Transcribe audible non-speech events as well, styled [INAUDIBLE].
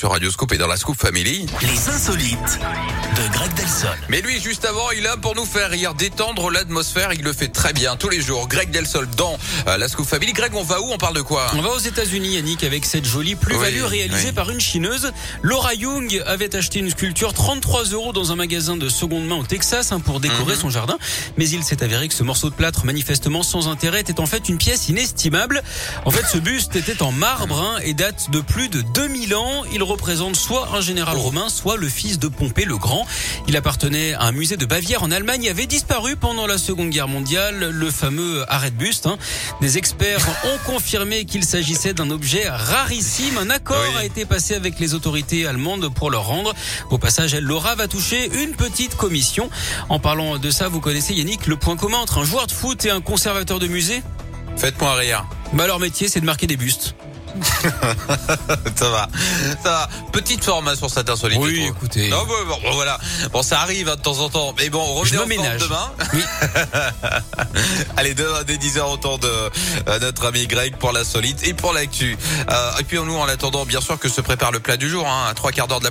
sur Radioscope et dans la Scoop Family. Les insolites de Greg Delson. Mais lui, juste avant, il a pour nous faire rire, détendre l'atmosphère. Il le fait très bien tous les jours. Greg Delsol dans euh, la Scoop Family. Greg, on va où? On parle de quoi? On va aux États-Unis, Yannick, avec cette jolie plus-value Oui, réalisée oui. par une chineuse. Laura Young avait acheté une sculpture 33 euros dans un magasin de seconde main au Texas hein, pour décorer Mhm. son jardin. Mais il s'est avéré que ce morceau de plâtre, manifestement sans intérêt, était en fait une pièce inestimable. En fait, ce buste était en marbre hein, et date de plus de 2000 ans. Il représente soit un général romain, soit le fils de Pompée le Grand. Il appartenait à un musée de Bavière en Allemagne et avait disparu pendant la Seconde Guerre mondiale, le fameux arrêt de buste. hein. Des experts [LAUGHS] ont confirmé qu'il s'agissait d'un objet rarissime. Un accord Oui. a été passé avec les autorités allemandes pour le rendre. Au passage, Laura va toucher une petite commission. En parlant de ça, vous connaissez Yannick le point commun entre un joueur de foot et un conservateur de musée? Faites-moi rire. bah leur métier, c'est de marquer des bustes. [LAUGHS] ça va, ça va. Petite formation cette insolite. Oui, écoutez. Non, bon, voilà. Bon, ça arrive hein, de temps en temps. Mais bon, revenez en demain. Oui. [LAUGHS] Allez, demain dès 10h au temps de euh, notre ami Greg pour la solide et pour l'actu. Euh, et puis nous, en attendant, bien sûr que se prépare le plat du jour. Hein, à trois quarts d'heure de la